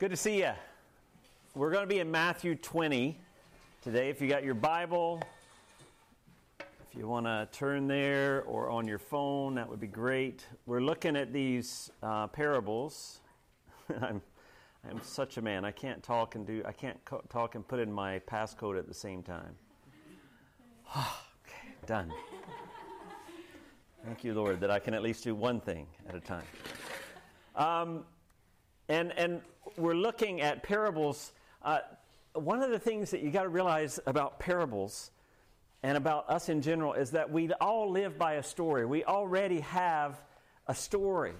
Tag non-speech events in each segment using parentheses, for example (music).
Good to see you. We're going to be in Matthew 20 today. If you got your Bible, if you want to turn there or on your phone, that would be great. We're looking at these uh, parables. (laughs) I'm, I'm such a man. I can't talk and do. I can't co- talk and put in my passcode at the same time. (sighs) okay, done. Thank you, Lord, that I can at least do one thing at a time. Um, and, and we're looking at parables. Uh, one of the things that you got to realize about parables and about us in general is that we all live by a story. We already have a story.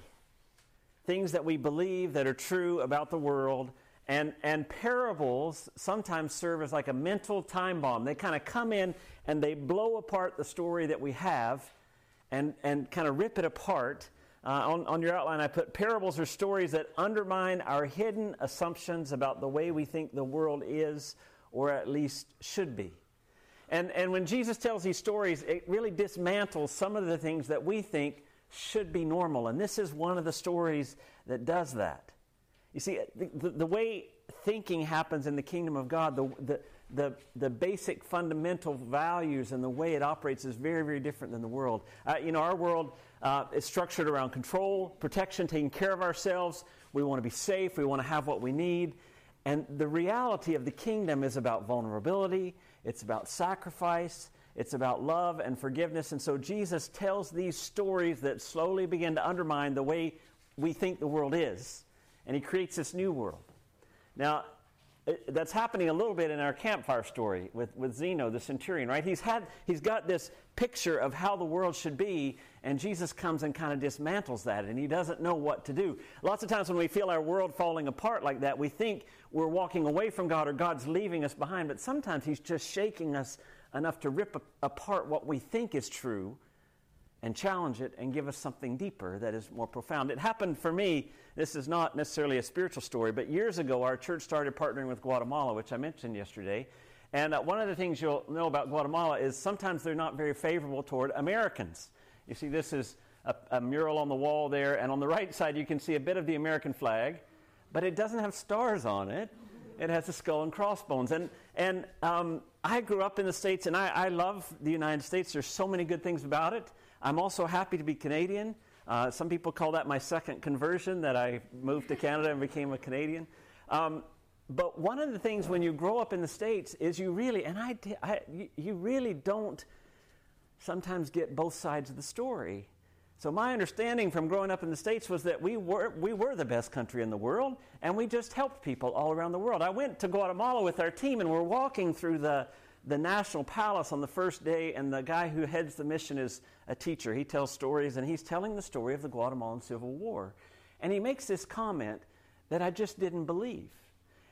Things that we believe that are true about the world. And, and parables sometimes serve as like a mental time bomb. They kind of come in and they blow apart the story that we have and, and kind of rip it apart uh, on, on your outline, I put parables are stories that undermine our hidden assumptions about the way we think the world is, or at least should be. And, and when Jesus tells these stories, it really dismantles some of the things that we think should be normal. And this is one of the stories that does that. You see, the, the, the way thinking happens in the kingdom of God, the, the, the, the basic fundamental values and the way it operates is very, very different than the world. Uh, you know, our world uh, is structured around control, protection, taking care of ourselves. We want to be safe, we want to have what we need. And the reality of the kingdom is about vulnerability, it's about sacrifice, it's about love and forgiveness. And so Jesus tells these stories that slowly begin to undermine the way we think the world is. And he creates this new world. Now, Uh, that's happening a little bit in our campfire story with, with Zeno, the centurion, right? He's, had, he's got this picture of how the world should be, and Jesus comes and kind of dismantles that, and he doesn't know what to do. Lots of times when we feel our world falling apart like that, we think we're walking away from God or God's leaving us behind, but sometimes he's just shaking us enough to rip apart what we think is true and challenge it and give us something deeper that is more profound. It happened for me, this is not necessarily a spiritual story, but years ago our church started partnering with Guatemala, which I mentioned yesterday. And uh, one of the things you'll know about Guatemala is sometimes they're not very favorable toward Americans. You see, this is a, a mural on the wall there, and on the right side you can see a bit of the American flag, but it doesn't have stars on it. It has a skull and crossbones. And, and um, I grew up in the States, and I, I love the United States. There's so many good things about it. I'm also happy to be Canadian. Uh, some people call that my second conversion, that I moved to Canada and became a Canadian. Um, but one of the things when you grow up in the States is you really, and I, I, you really don't sometimes get both sides of the story. So my understanding from growing up in the States was that we were, we were the best country in the world, and we just helped people all around the world. I went to Guatemala with our team, and we're walking through the, the National Palace on the first day, and the guy who heads the mission is a teacher. He tells stories, and he's telling the story of the Guatemalan Civil War. And he makes this comment that I just didn't believe.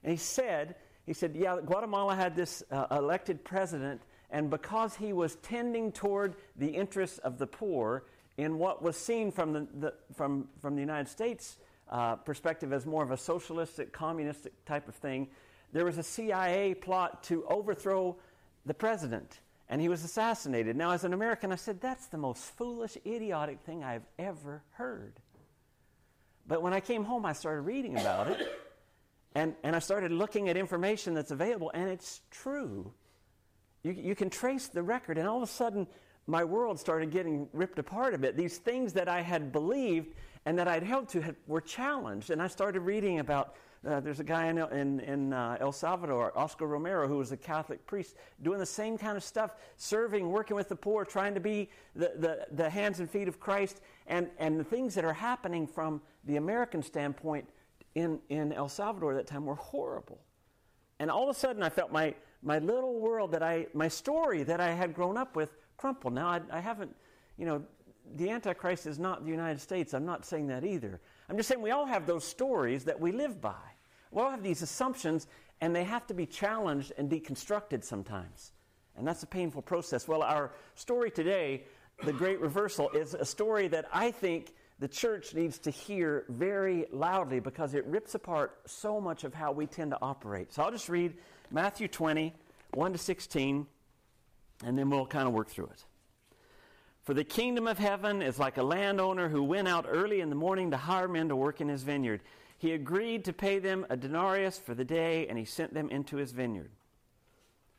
And he said, he said, yeah, Guatemala had this uh, elected president, and because he was tending toward the interests of the poor in what was seen from the, the from, from the United States uh, perspective as more of a socialistic, communistic type of thing, there was a CIA plot to overthrow the president, and he was assassinated. Now, as an American, I said, that's the most foolish, idiotic thing I've ever heard. But when I came home, I started reading about it, and, and I started looking at information that's available, and it's true. You, you can trace the record, and all of a sudden, my world started getting ripped apart a bit. These things that I had believed and that I'd held to had, were challenged. And I started reading about uh, there's a guy in, in, in uh, El Salvador, Oscar Romero, who was a Catholic priest, doing the same kind of stuff, serving, working with the poor, trying to be the, the, the hands and feet of Christ. And, and the things that are happening from the American standpoint in, in El Salvador at that time were horrible. And all of a sudden, I felt my, my little world that I, my story that I had grown up with crumple. Now, I, I haven't, you know, the Antichrist is not the United States. I'm not saying that either. I'm just saying we all have those stories that we live by. We all have these assumptions, and they have to be challenged and deconstructed sometimes. And that's a painful process. Well, our story today, The Great Reversal, is a story that I think the church needs to hear very loudly because it rips apart so much of how we tend to operate. So I'll just read Matthew 20, 1 to 16 and then we'll kind of work through it. For the kingdom of heaven is like a landowner who went out early in the morning to hire men to work in his vineyard. he agreed to pay them a denarius for the day, and he sent them into his vineyard.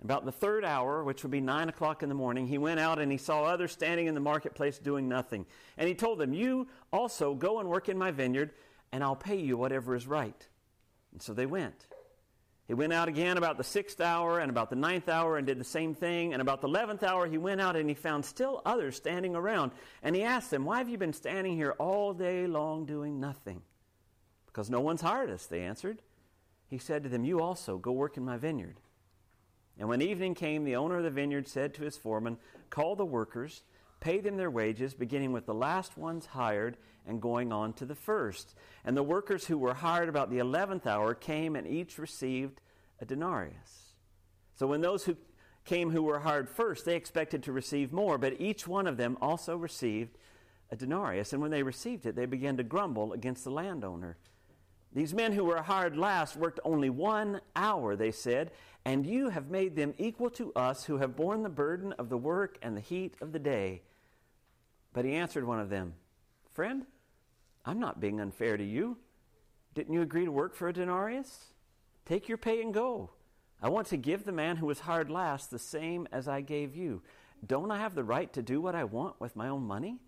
About the third hour, which would be nine o'clock in the morning, he went out and he saw others standing in the marketplace doing nothing. And he told them, You also go and work in my vineyard, and I'll pay you whatever is right. And so they went. He went out again about the sixth hour and about the ninth hour and did the same thing. And about the eleventh hour, he went out and he found still others standing around. And he asked them, Why have you been standing here all day long doing nothing? Because no one's hired us, they answered. He said to them, You also go work in my vineyard. And when evening came, the owner of the vineyard said to his foreman, Call the workers, pay them their wages, beginning with the last ones hired and going on to the first. And the workers who were hired about the eleventh hour came and each received a denarius. So when those who came who were hired first, they expected to receive more, but each one of them also received a denarius. And when they received it, they began to grumble against the landowner. These men who were hired last worked only one hour, they said, and you have made them equal to us who have borne the burden of the work and the heat of the day. But he answered one of them, Friend, I'm not being unfair to you. Didn't you agree to work for a denarius? Take your pay and go. I want to give the man who was hired last the same as I gave you. Don't I have the right to do what I want with my own money?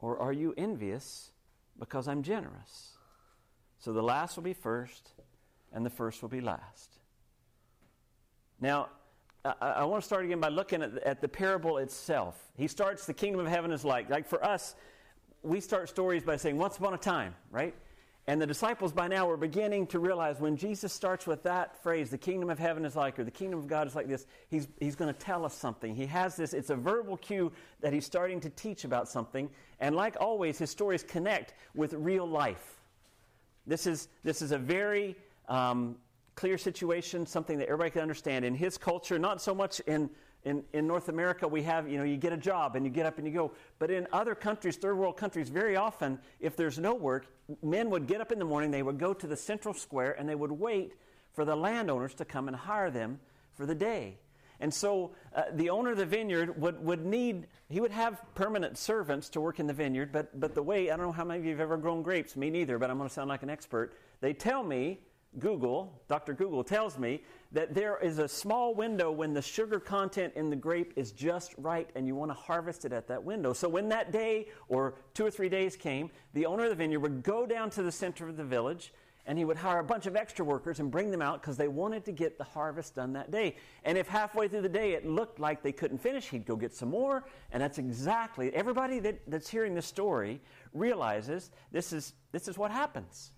Or are you envious because I'm generous? So the last will be first, and the first will be last. Now, I, I want to start again by looking at, at the parable itself. He starts, the kingdom of heaven is like. Like for us, we start stories by saying, once upon a time, right? And the disciples by now were beginning to realize when Jesus starts with that phrase, the kingdom of heaven is like, or the kingdom of God is like this, he's, he's going to tell us something. He has this, it's a verbal cue that he's starting to teach about something. And like always, his stories connect with real life. This is, this is a very um, clear situation, something that everybody can understand. In his culture, not so much in, in, in North America, we have, you know, you get a job and you get up and you go. But in other countries, third world countries, very often, if there's no work, men would get up in the morning, they would go to the central square, and they would wait for the landowners to come and hire them for the day. And so uh, the owner of the vineyard would, would need, he would have permanent servants to work in the vineyard, but, but the way, I don't know how many of you have ever grown grapes, me neither, but I'm going to sound like an expert. They tell me, Google, Dr. Google tells me, that there is a small window when the sugar content in the grape is just right and you want to harvest it at that window. So when that day or two or three days came, the owner of the vineyard would go down to the center of the village and he would hire a bunch of extra workers and bring them out because they wanted to get the harvest done that day. And if halfway through the day it looked like they couldn't finish, he'd go get some more. And that's exactly everybody that, that's hearing this story realizes this is this is what happens.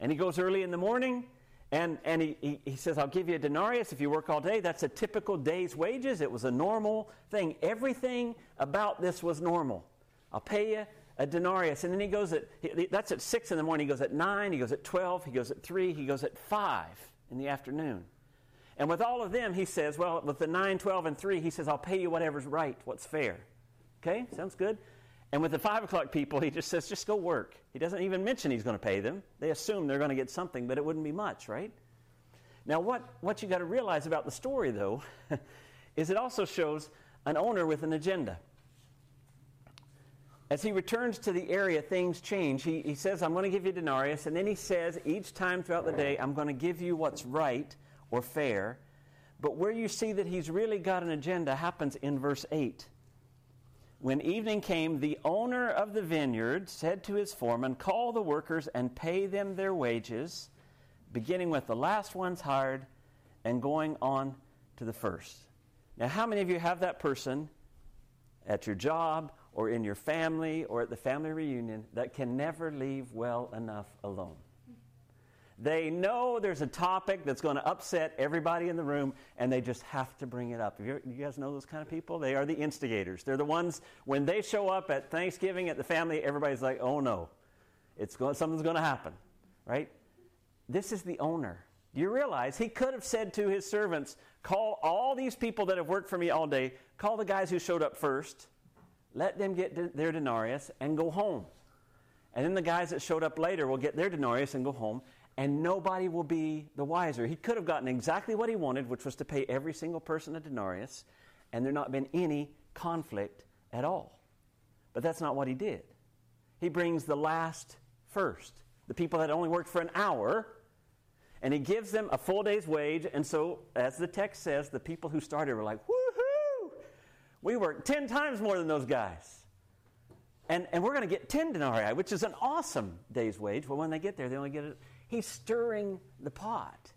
And he goes early in the morning. And, and he, he, he says, I'll give you a denarius if you work all day. That's a typical day's wages. It was a normal thing. Everything about this was normal. I'll pay you a denarius. And then he goes at, that's at 6 in the morning. He goes at 9, he goes at 12, he goes at 3, he goes at 5 in the afternoon. And with all of them, he says, well, with the 9, 12, and 3, he says, I'll pay you whatever's right, what's fair. Okay, sounds good? And with the 5 o'clock people, he just says, just go work. He doesn't even mention he's going to pay them. They assume they're going to get something, but it wouldn't be much, right? Now, what, what you got to realize about the story, though, (laughs) is it also shows an owner with an agenda. As he returns to the area, things change. He, he says, I'm going to give you denarius. And then he says, each time throughout the day, I'm going to give you what's right or fair. But where you see that he's really got an agenda happens in verse 8. When evening came, the owner of the vineyard said to his foreman, Call the workers and pay them their wages, beginning with the last ones hired and going on to the first. Now, how many of you have that person at your job or in your family or at the family reunion that can never leave well enough alone. They know there's a topic that's going to upset everybody in the room, and they just have to bring it up. You, guys know those kind of people? They are the instigators. They're the ones, when they show up at Thanksgiving at the family, everybody's like, oh no, it's going, something's going to happen, right? This is the owner. Do you realize he could have said to his servants, call all these people that have worked for me all day, call the guys who showed up first, let them get their denarius and go home. And then the guys that showed up later will get their denarius and go home, and nobody will be the wiser. He could have gotten exactly what he wanted, which was to pay every single person a denarius, and there not been any conflict at all. But that's not what he did. He brings the last first. the people that only worked for an hour, and he gives them a full day's wage. And so, as the text says, the people who started were like, woohoo! We worked 10 times more than those guys. And, and we're going to get 10 denarii, which is an awesome day's wage. Well, when they get there, they only get it. He's stirring the pot.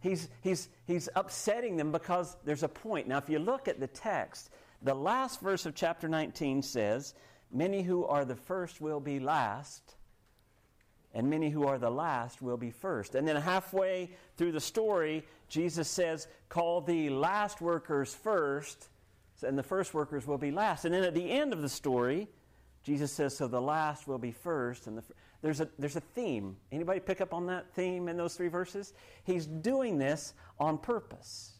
He's, he's, he's upsetting them because there's a point. Now, if you look at the text, the last verse of chapter 19 says, Many who are the first will be last, and many who are the last will be first. And then halfway through the story, Jesus says, Call the last workers first, and the first workers will be last. And then at the end of the story, Jesus says, So the last will be first, and the there's a, there's a theme. Anybody pick up on that theme in those three verses? He's doing this on purpose.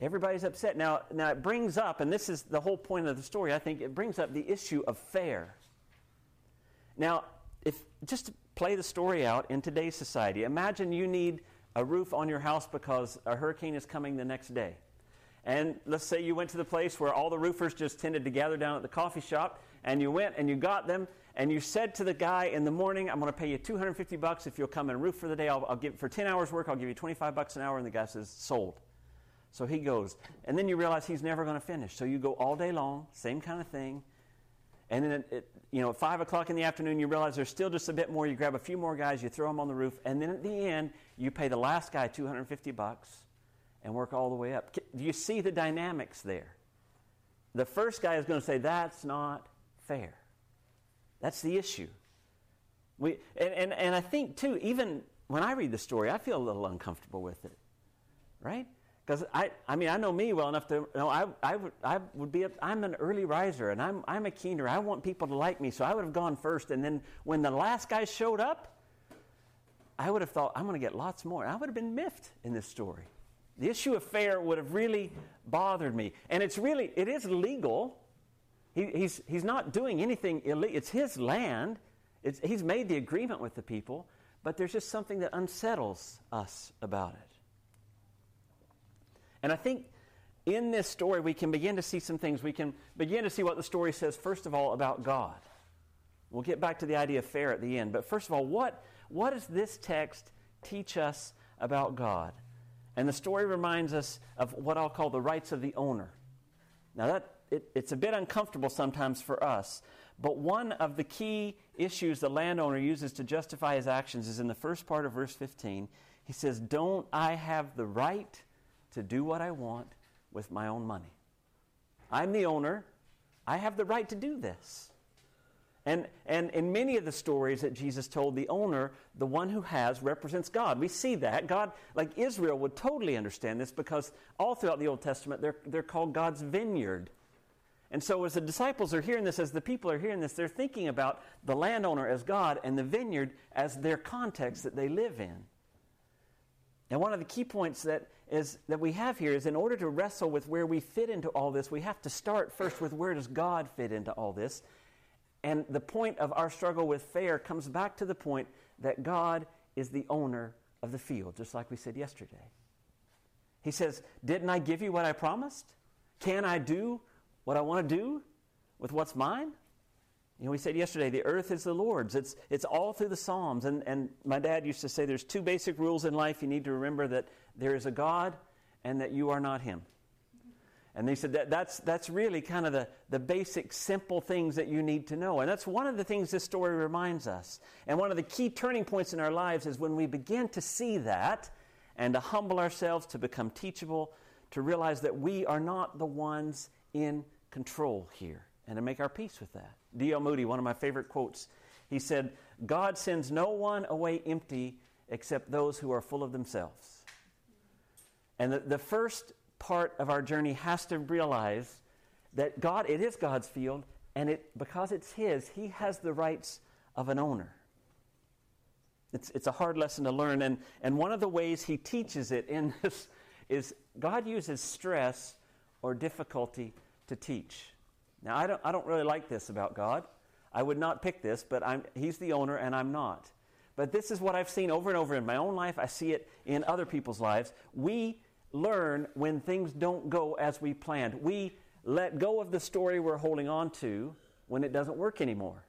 Everybody's upset. Now, now it brings up, and this is the whole point of the story, I think, it brings up the issue of fair. Now, if just to play the story out in today's society, imagine you need a roof on your house because a hurricane is coming the next day. And let's say you went to the place where all the roofers just tended to gather down at the coffee shop, and you went and you got them, and you said to the guy in the morning, I'm going to pay you 250 bucks if you'll come and roof for the day. I'll, I'll give for 10 hours work, I'll give you 25 bucks an hour. And the guy says, sold. So he goes. And then you realize he's never going to finish. So you go all day long, same kind of thing. And then, you know, at 5 o'clock in the afternoon, you realize there's still just a bit more. You grab a few more guys, you throw them on the roof. And then at the end, you pay the last guy 250 bucks and work all the way up. Do you see the dynamics there? The first guy is going to say, That's not fair. That's the issue. We, and, and, and I think, too, even when I read the story, I feel a little uncomfortable with it. Right? Because I, I mean, I know me well enough to know I, I, would, I would be, I'm an early riser and I'm, I'm a keener. I want people to like me, so I would have gone first. And then when the last guy showed up, I would have thought, I'm going to get lots more. I would have been miffed in this story. The issue of fair would have really bothered me. And it's really, it is legal. He, he's, he's not doing anything illegal. It's his land. It's, he's made the agreement with the people, but there's just something that unsettles us about it. And I think in this story, we can begin to see some things. We can begin to see what the story says, first of all, about God. We'll get back to the idea of fair at the end. But first of all, what, what does this text teach us about God? And the story reminds us of what I'll call the rights of the owner. Now, that, it, it's a bit uncomfortable sometimes for us, but one of the key issues the landowner uses to justify his actions is in the first part of verse 15. He says, Don't I have the right to do what I want with my own money. I'm the owner. I have the right to do this. And, and in many of the stories that Jesus told, the owner, the one who has, represents God. We see that. God, like Israel, would totally understand this because all throughout the Old Testament, they're, they're called God's vineyard. And so, as the disciples are hearing this, as the people are hearing this, they're thinking about the landowner as God and the vineyard as their context that they live in. And one of the key points that is that we have here is in order to wrestle with where we fit into all this, we have to start first with where does God fit into all this? And the point of our struggle with fair comes back to the point that God is the owner of the field, just like we said yesterday. He says, Didn't I give you what I promised? Can I do what I want to do with what's mine? You know, we said yesterday, the earth is the Lord's. It's, it's all through the Psalms. And, and my dad used to say there's two basic rules in life. You need to remember that there is a God and that you are not Him. And they said that that's, that's really kind of the, the basic, simple things that you need to know. And that's one of the things this story reminds us. And one of the key turning points in our lives is when we begin to see that and to humble ourselves, to become teachable, to realize that we are not the ones in control here, and to make our peace with that. D.L. Moody, one of my favorite quotes, he said, God sends no one away empty except those who are full of themselves. And the, the first part of our journey has to realize that God, it is God's field, and it, because it's His, He has the rights of an owner. It's, it's a hard lesson to learn, and, and one of the ways He teaches it in this is God uses stress or difficulty to teach. Now, I don't, I don't really like this about God. I would not pick this, but I'm, He's the owner and I'm not. But this is what I've seen over and over in my own life. I see it in other people's lives. We learn when things don't go as we planned. We let go of the story we're holding on to when it doesn't work anymore.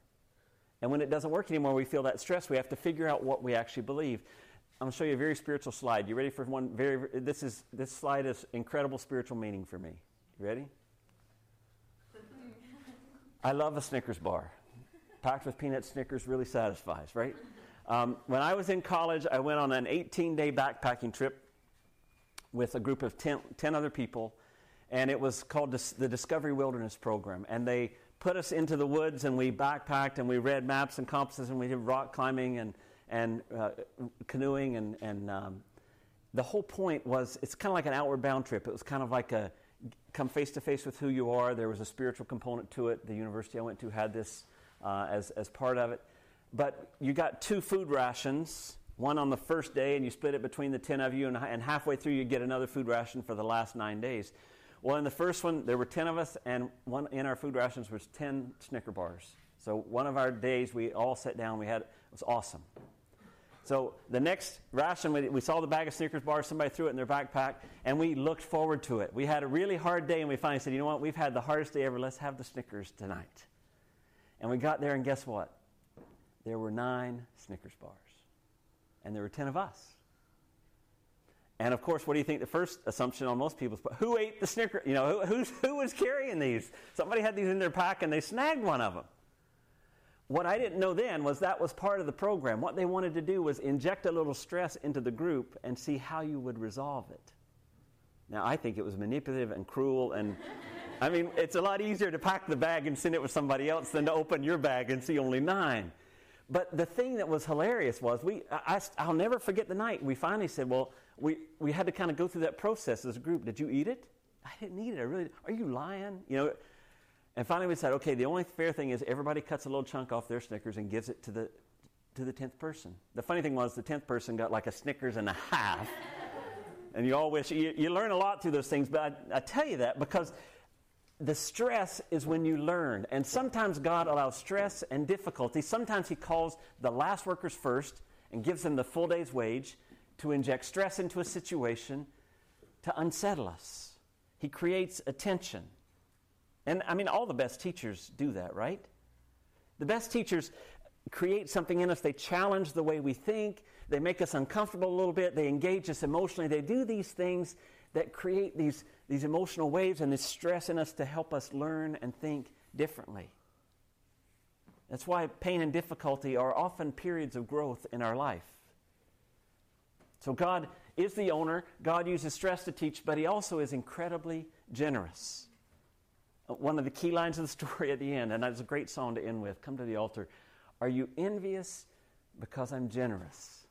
And when it doesn't work anymore, we feel that stress. We have to figure out what we actually believe. I'm going to show you a very spiritual slide. You ready for one? Very. This is this slide is incredible spiritual meaning for me. You ready? I love a Snickers bar. Packed with peanut Snickers really satisfies, right? Um, when I was in college, I went on an 18 day backpacking trip with a group of 10, 10 other people, and it was called the Discovery Wilderness Program. And they put us into the woods, and we backpacked, and we read maps and compasses, and we did rock climbing and, and uh, canoeing. And, and um, the whole point was it's kind of like an outward bound trip. It was kind of like a come face to face with who you are. There was a spiritual component to it. The university I went to had this uh, as, as part of it. But you got two food rations, one on the first day, and you split it between the 10 of you, and, and halfway through, you get another food ration for the last nine days. Well, in the first one, there were 10 of us, and one in our food rations was 10 Snicker bars. So one of our days, we all sat down. We had it was awesome. So the next ration, we, we, saw the bag of Snickers bars. Somebody threw it in their backpack, and we looked forward to it. We had a really hard day, and we finally said, "You know what? We've had the hardest day ever. Let's have the Snickers tonight." And we got there, and guess what? There were nine Snickers bars, and there were ten of us. And of course, what do you think the first assumption on most people's who ate the Snickers? You know, who, who was carrying these? Somebody had these in their pack, and they snagged one of them. What I didn't know then was that was part of the program. What they wanted to do was inject a little stress into the group and see how you would resolve it. Now, I think it was manipulative and cruel, and I mean, it's a lot easier to pack the bag and send it with somebody else than to open your bag and see only nine. But the thing that was hilarious was we, I, will never forget the night we finally said, well, we, we had to kind of go through that process as a group. Did you eat it? I didn't eat it. I really, are you lying? You know, and finally, we said, okay, the only fair thing is everybody cuts a little chunk off their Snickers and gives it to the to the tenth person. The funny thing was, the tenth person got like a Snickers and a half. and you all wish you, you, learn a lot through those things. But I, I tell you that because the stress is when you learn. And sometimes God allows stress and difficulty. Sometimes He calls the last workers first and gives them the full day's wage to inject stress into a situation to unsettle us. He creates a tension. And I mean, all the best teachers do that, right? The best teachers create something in us. They challenge the way we think. They make us uncomfortable a little bit. They engage us emotionally. They do these things that create these, these emotional waves and this stress in us to help us learn and think differently. That's why pain and difficulty are often periods of growth in our life. So, God is the owner. God uses stress to teach, but He also is incredibly generous one of the key lines of the story at the end, and that's a great song to end with. Come to the altar. Are you envious because I'm generous?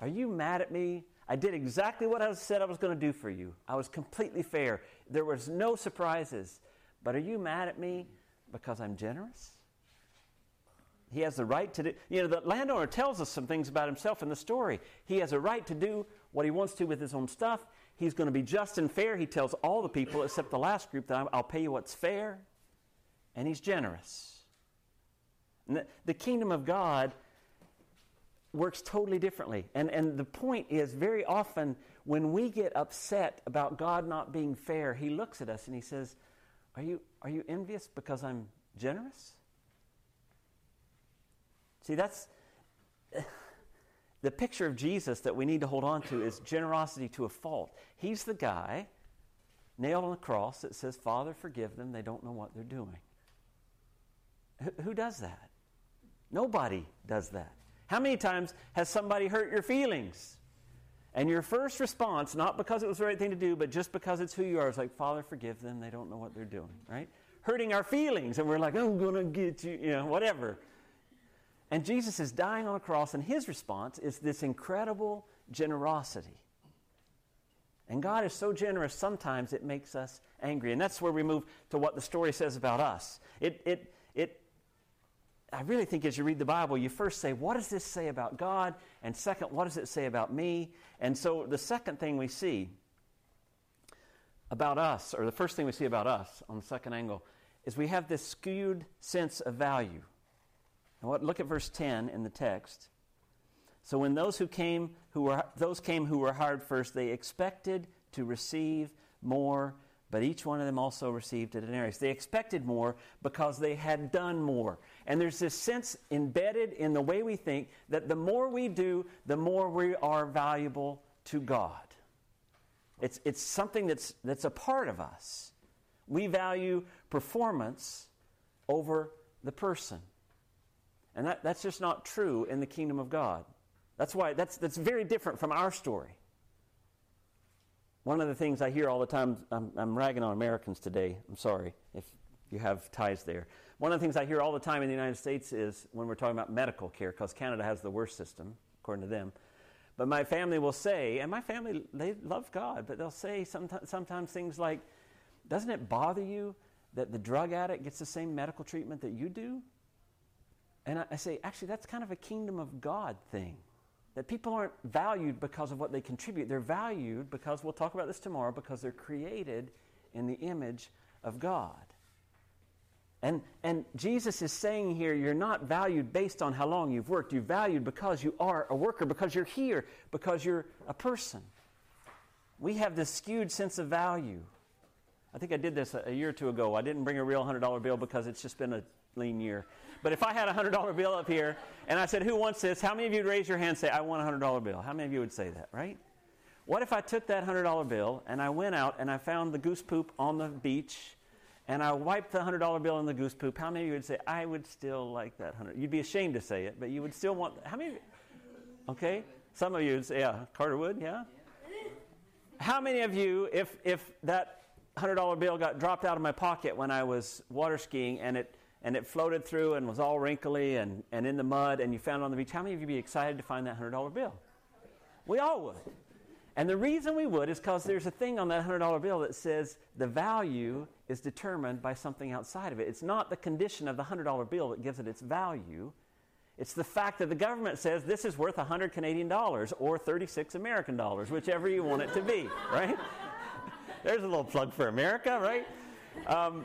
Are you mad at me? I did exactly what I said I was going to do for you. I was completely fair. There was no surprises. But are you mad at me because I'm generous? He has the right to do. You know, the landowner tells us some things about himself in the story. He has a right to do what he wants to with his own stuff. He's going to be just and fair. He tells all the people, except the last group, that I'll pay you what's fair. And he's generous. And the, kingdom of God works totally differently. And, and the point is, very often, when we get upset about God not being fair, he looks at us and he says, Are you, are you envious because I'm generous? See, that's the picture of Jesus that we need to hold on to is generosity to a fault. He's the guy nailed on the cross that says, Father, forgive them. They don't know what they're doing. Who, does that? Nobody does that. How many times has somebody hurt your feelings? And your first response, not because it was the right thing to do, but just because it's who you are, is like, Father, forgive them. They don't know what they're doing, right? Hurting our feelings, and we're like, I'm going to get you, you know, whatever. And Jesus is dying on a cross, and his response is this incredible generosity. And God is so generous, sometimes it makes us angry. And that's where we move to what the story says about us. It, it, it, I really think as you read the Bible, you first say, What does this say about God? And second, what does it say about me? And so the second thing we see about us, or the first thing we see about us on the second angle, is we have this skewed sense of value. Now, look at verse 10 in the text. So when those who came who were those came who were hired first, they expected to receive more but each one of them also received a denarius. They expected more because they had done more. And there's this sense embedded in the way we think that the more we do, the more we are valuable to God. It's, it's something that's, that's a part of us. We value performance over the person. And that, that's just not true in the kingdom of God. That's why that's, that's very different from our story. One of the things I hear all the time, I'm, I'm ragging on Americans today. I'm sorry if you have ties there. One of the things I hear all the time in the United States is when we're talking about medical care, because Canada has the worst system, according to them. But my family will say, and my family, they love God, but they'll say sometimes, sometimes things like, Doesn't it bother you that the drug addict gets the same medical treatment that you do? And I, say, Actually, that's kind of a kingdom of God thing. That people aren't valued because of what they contribute. They're valued because, we'll talk about this tomorrow, because they're created in the image of God. And, and Jesus is saying here, you're not valued based on how long you've worked. You're valued because you are a worker, because you're here, because you're a person. We have this skewed sense of value. I think I did this a year or two ago. I didn't bring a real $100 bill because it's just been a lean year. But if I had a $100 bill up here and I said, Who wants this? How many of you would raise your hand and say, I want a $100 bill? How many of you would say that, right? What if I took that $100 bill and I went out and I found the goose poop on the beach and I wiped the $100 bill in the goose poop? How many of you would say, I would still like that 100 You'd be ashamed to say it, but you would still want. How many? Okay? Some of you would say, Yeah, Carter would, yeah? How many of you, if, if that $100 bill got dropped out of my pocket when I was water skiing and it and it floated through and was all wrinkly and, and in the mud and you found it on the beach, how many of you would be excited to find that $100 bill? We all would. And the reason we would is because there's a thing on that $100 bill that says the value is determined by something outside of it. It's not the condition of the $100 bill that gives it its value. It's the fact that the government says this is worth 100 Canadian dollars or 36 American dollars, whichever you want it to be, (laughs) right? There's a little plug for America, right? Um,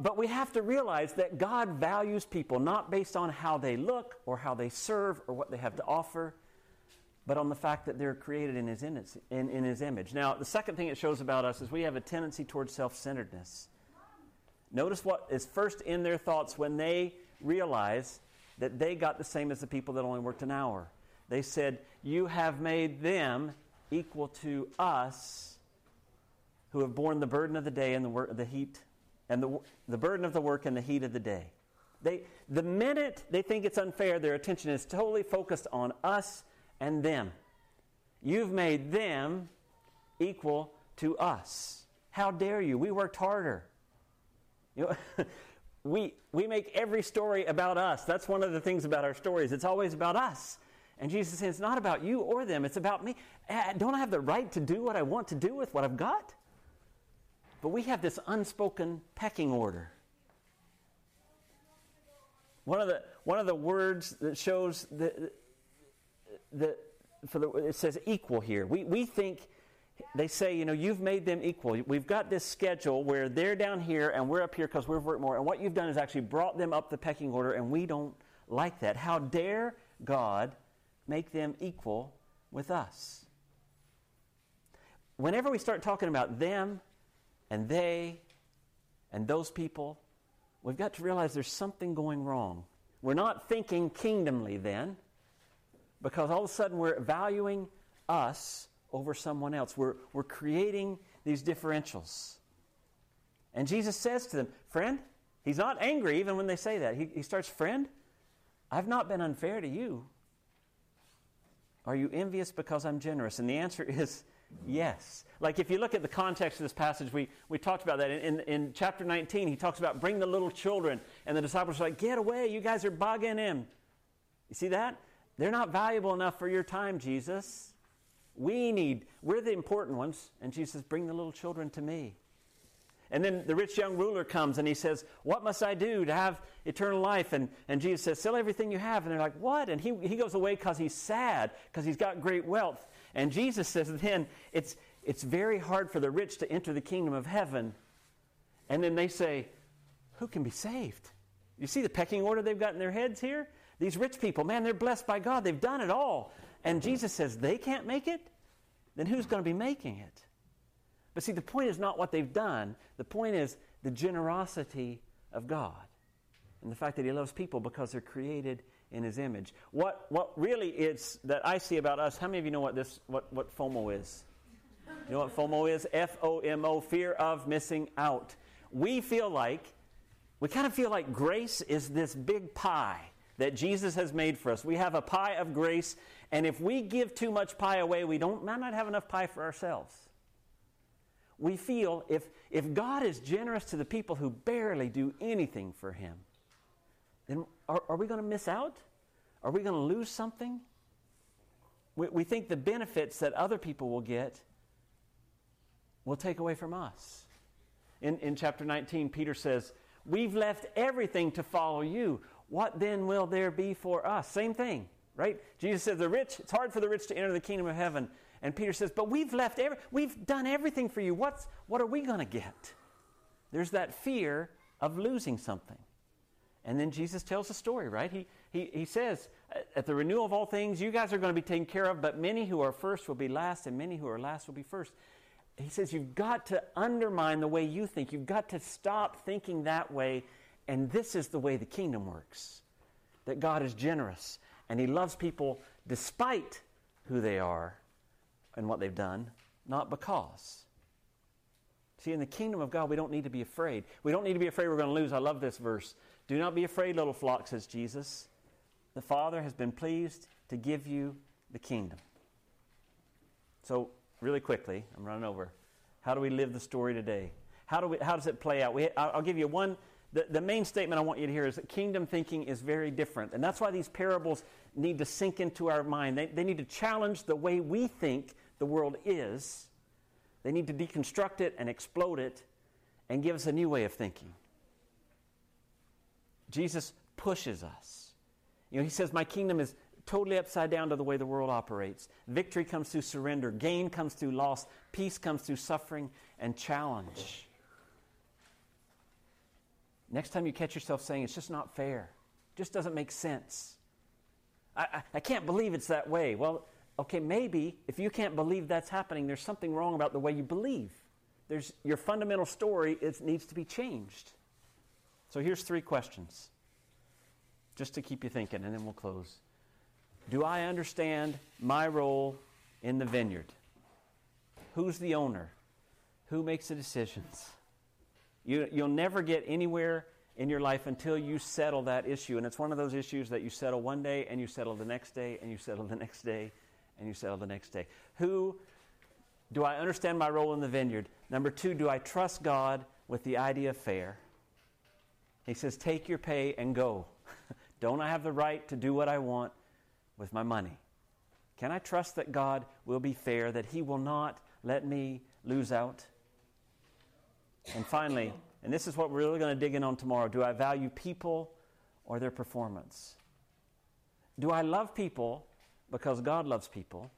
but we have to realize that God values people not based on how they look or how they serve or what they have to offer, but on the fact that they're created in his, in, in his image. Now, the second thing it shows about us is we have a tendency towards self centeredness. Notice what is first in their thoughts when they realize that they got the same as the people that only worked an hour. They said, You have made them equal to us who have borne the burden of the day and the, the heat and the, the burden of the work and the heat of the day. They, the minute they think it's unfair, their attention is totally focused on us and them. You've made them equal to us. How dare you? We worked harder. You know, (laughs) we, we make every story about us. That's one of the things about our stories. It's always about us. And Jesus says, it's not about you or them, it's about me. Eh, don't I have the right to do what I want to do with what I've got? But we have this unspoken pecking order. One of the, one of the words that shows the, the, the, it says equal here. We, we think, they say, you know, you've made them equal. We've got this schedule where they're down here and we're up here because we've worked more. And what you've done is actually brought them up the pecking order, and we don't like that. How dare God make them equal with us? Whenever we start talking about them and they and those people, we've got to realize there's something going wrong. We're not thinking kingdomly then, because all of a sudden we're valuing us over someone else. We're, we're creating these differentials. And Jesus says to them, Friend, he's not angry even when they say that. He, he starts, Friend, I've not been unfair to you. Are you envious because I'm generous? And the answer (laughs) is Yes. Like if you look at the context of this passage, we, we talked about that. In, in, in, chapter 19, he talks about bring the little children, and the disciples are like, get away, you guys are bugging him. You see that? They're not valuable enough for your time, Jesus. We need, we're the important ones. And Jesus says, bring the little children to me. And then the rich young ruler comes and he says, What must I do to have eternal life? And, and Jesus says, Sell everything you have. And they're like, What? And he, he goes away because he's sad, because he's got great wealth. And Jesus says then, it's, it's very hard for the rich to enter the kingdom of heaven. And then they say, Who can be saved? You see the pecking order they've got in their heads here? These rich people, man, they're blessed by God. They've done it all. And Jesus says they can't make it? Then who's going to be making it? But see, the point is not what they've done, the point is the generosity of God and the fact that He loves people because they're created in His image. What, what really is that I see about us, how many of you know what, this, what, what FOMO is? You know what FOMO is? F O M O, fear of missing out. We feel like, we kind of feel like grace is this big pie that Jesus has made for us. We have a pie of grace, and if we give too much pie away, we don't, might not have enough pie for ourselves. We feel if, if God is generous to the people who barely do anything for Him, then are, are we going to miss out? Are we going to lose something? We, we think the benefits that other people will get will take away from us. In, in chapter 19, Peter says, We've left everything to follow you. What then will there be for us? Same thing, right? Jesus says, The rich, it's hard for the rich to enter the kingdom of heaven. And Peter says, But we've left every, we've done everything for you. What's, what are we going to get? There's that fear of losing something. And then Jesus tells a story, right? He, he, he says, At the renewal of all things, you guys are going to be taken care of, but many who are first will be last, and many who are last will be first he says you've got to undermine the way you think. You've got to stop thinking that way. And this is the way the kingdom works that God is generous and he loves people despite who they are and what they've done, not because. See, in the kingdom of God, we don't need to be afraid. We don't need to be afraid we're going to lose. I love this verse. Do not be afraid, little flock, says Jesus. The Father has been pleased to give you the kingdom. So, really quickly, I'm running over. How do we live the story today? How, do we, how does it play out? We, I'll give you one. The, the main statement I want you to hear is that kingdom thinking is very different. And that's why these parables need to sink into our mind. They, they need to challenge the way we think the world is. They need to deconstruct it and explode it and give us a new way of thinking. Jesus pushes us. You know, he says, My kingdom is totally upside down to the way the world operates. Victory comes through surrender, gain comes through loss, peace comes through suffering and challenge. Next time you catch yourself saying, it's just not fair, it just doesn't make sense. I, I, I can't believe it's that way. Well, okay, maybe if you can't believe that's happening, there's something wrong about the way you believe. There's, your fundamental story it needs to be changed. So here's three questions, just to keep you thinking, and then we'll close. Do I understand my role in the vineyard? Who's the owner? Who makes the decisions? You, you'll never get anywhere in your life until you settle that issue. And it's one of those issues that you settle one day and you settle the next day and you settle the next day and you settle the next day. Who do I understand my role in the vineyard? Number two, do I trust God with the idea of fair? He says, Take your pay and go. (laughs) Don't I have the right to do what I want? with my money? Can I trust that God will be fair, that He will not let me lose out? And finally, and this is what we're really going to dig in on tomorrow do I value people or their performance? Do I love people because God loves people?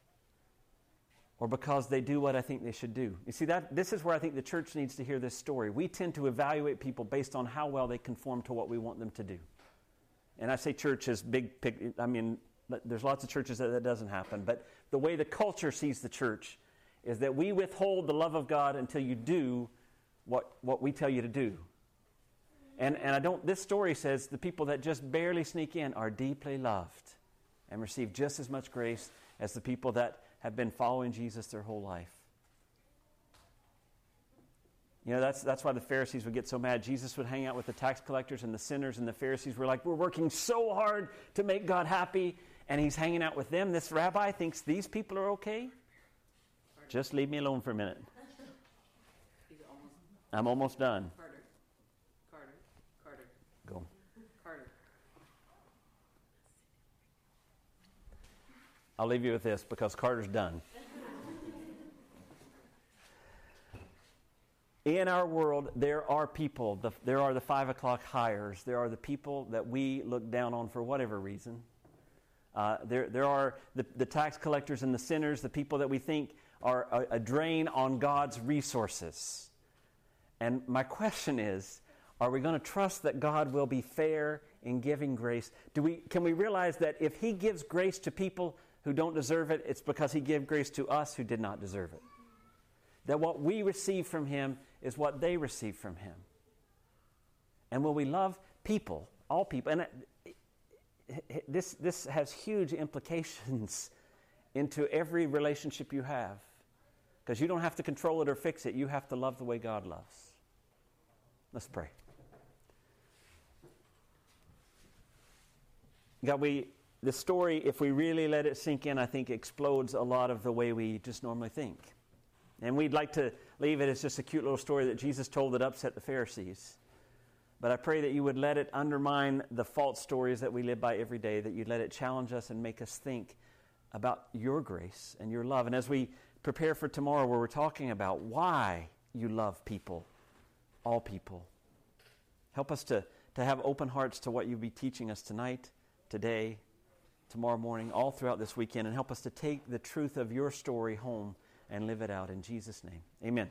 Or because they do what I think they should do. You see, that this is where I think the church needs to hear this story. We tend to evaluate people based on how well they conform to what we want them to do. And I say church is big, I mean, there's lots of churches that that doesn't happen. But the way the culture sees the church is that we withhold the love of God until you do what, what we tell you to do. And, and I don't, this story says the people that just barely sneak in are deeply loved and receive just as much grace as the people that have been following Jesus their whole life. You know, that's, that's why the Pharisees would get so mad. Jesus would hang out with the tax collectors and the sinners, and the Pharisees were like, We're working so hard to make God happy, and he's hanging out with them. This rabbi thinks these people are okay. Just leave me alone for a minute. I'm almost done. Carter. Carter. Carter. Go. Carter. I'll leave you with this because Carter's done. In our world, there are people, the, there are the five o'clock hires, there are the people that we look down on for whatever reason. Uh, there, there are the, the, tax collectors and the sinners, the people that we think are a, a drain on God's resources. And my question is are we going to trust that God will be fair in giving grace? Do we, can we realize that if He gives grace to people who don't deserve it, it's because He gave grace to us who did not deserve it? that what we receive from Him is what they receive from Him? And when we love people, all people? And uh, this, this has huge implications (laughs) into every relationship you have. Because you don't have to control it or fix it, you have to love the way God loves. Let's pray. God, we, the story, if we really let it sink in, I think explodes a lot of the way we just normally think. And we'd like to leave it as just a cute little story that Jesus told that upset the Pharisees. But I pray that you would let it undermine the false stories that we live by every day, that you'd let it challenge us and make us think about your grace and your love. And as we prepare for tomorrow, where we're talking about why you love people, all people, help us to, to have open hearts to what you'll be teaching us tonight, today, tomorrow morning, all throughout this weekend, and help us to take the truth of your story home and live it out. In Jesus' name, amen.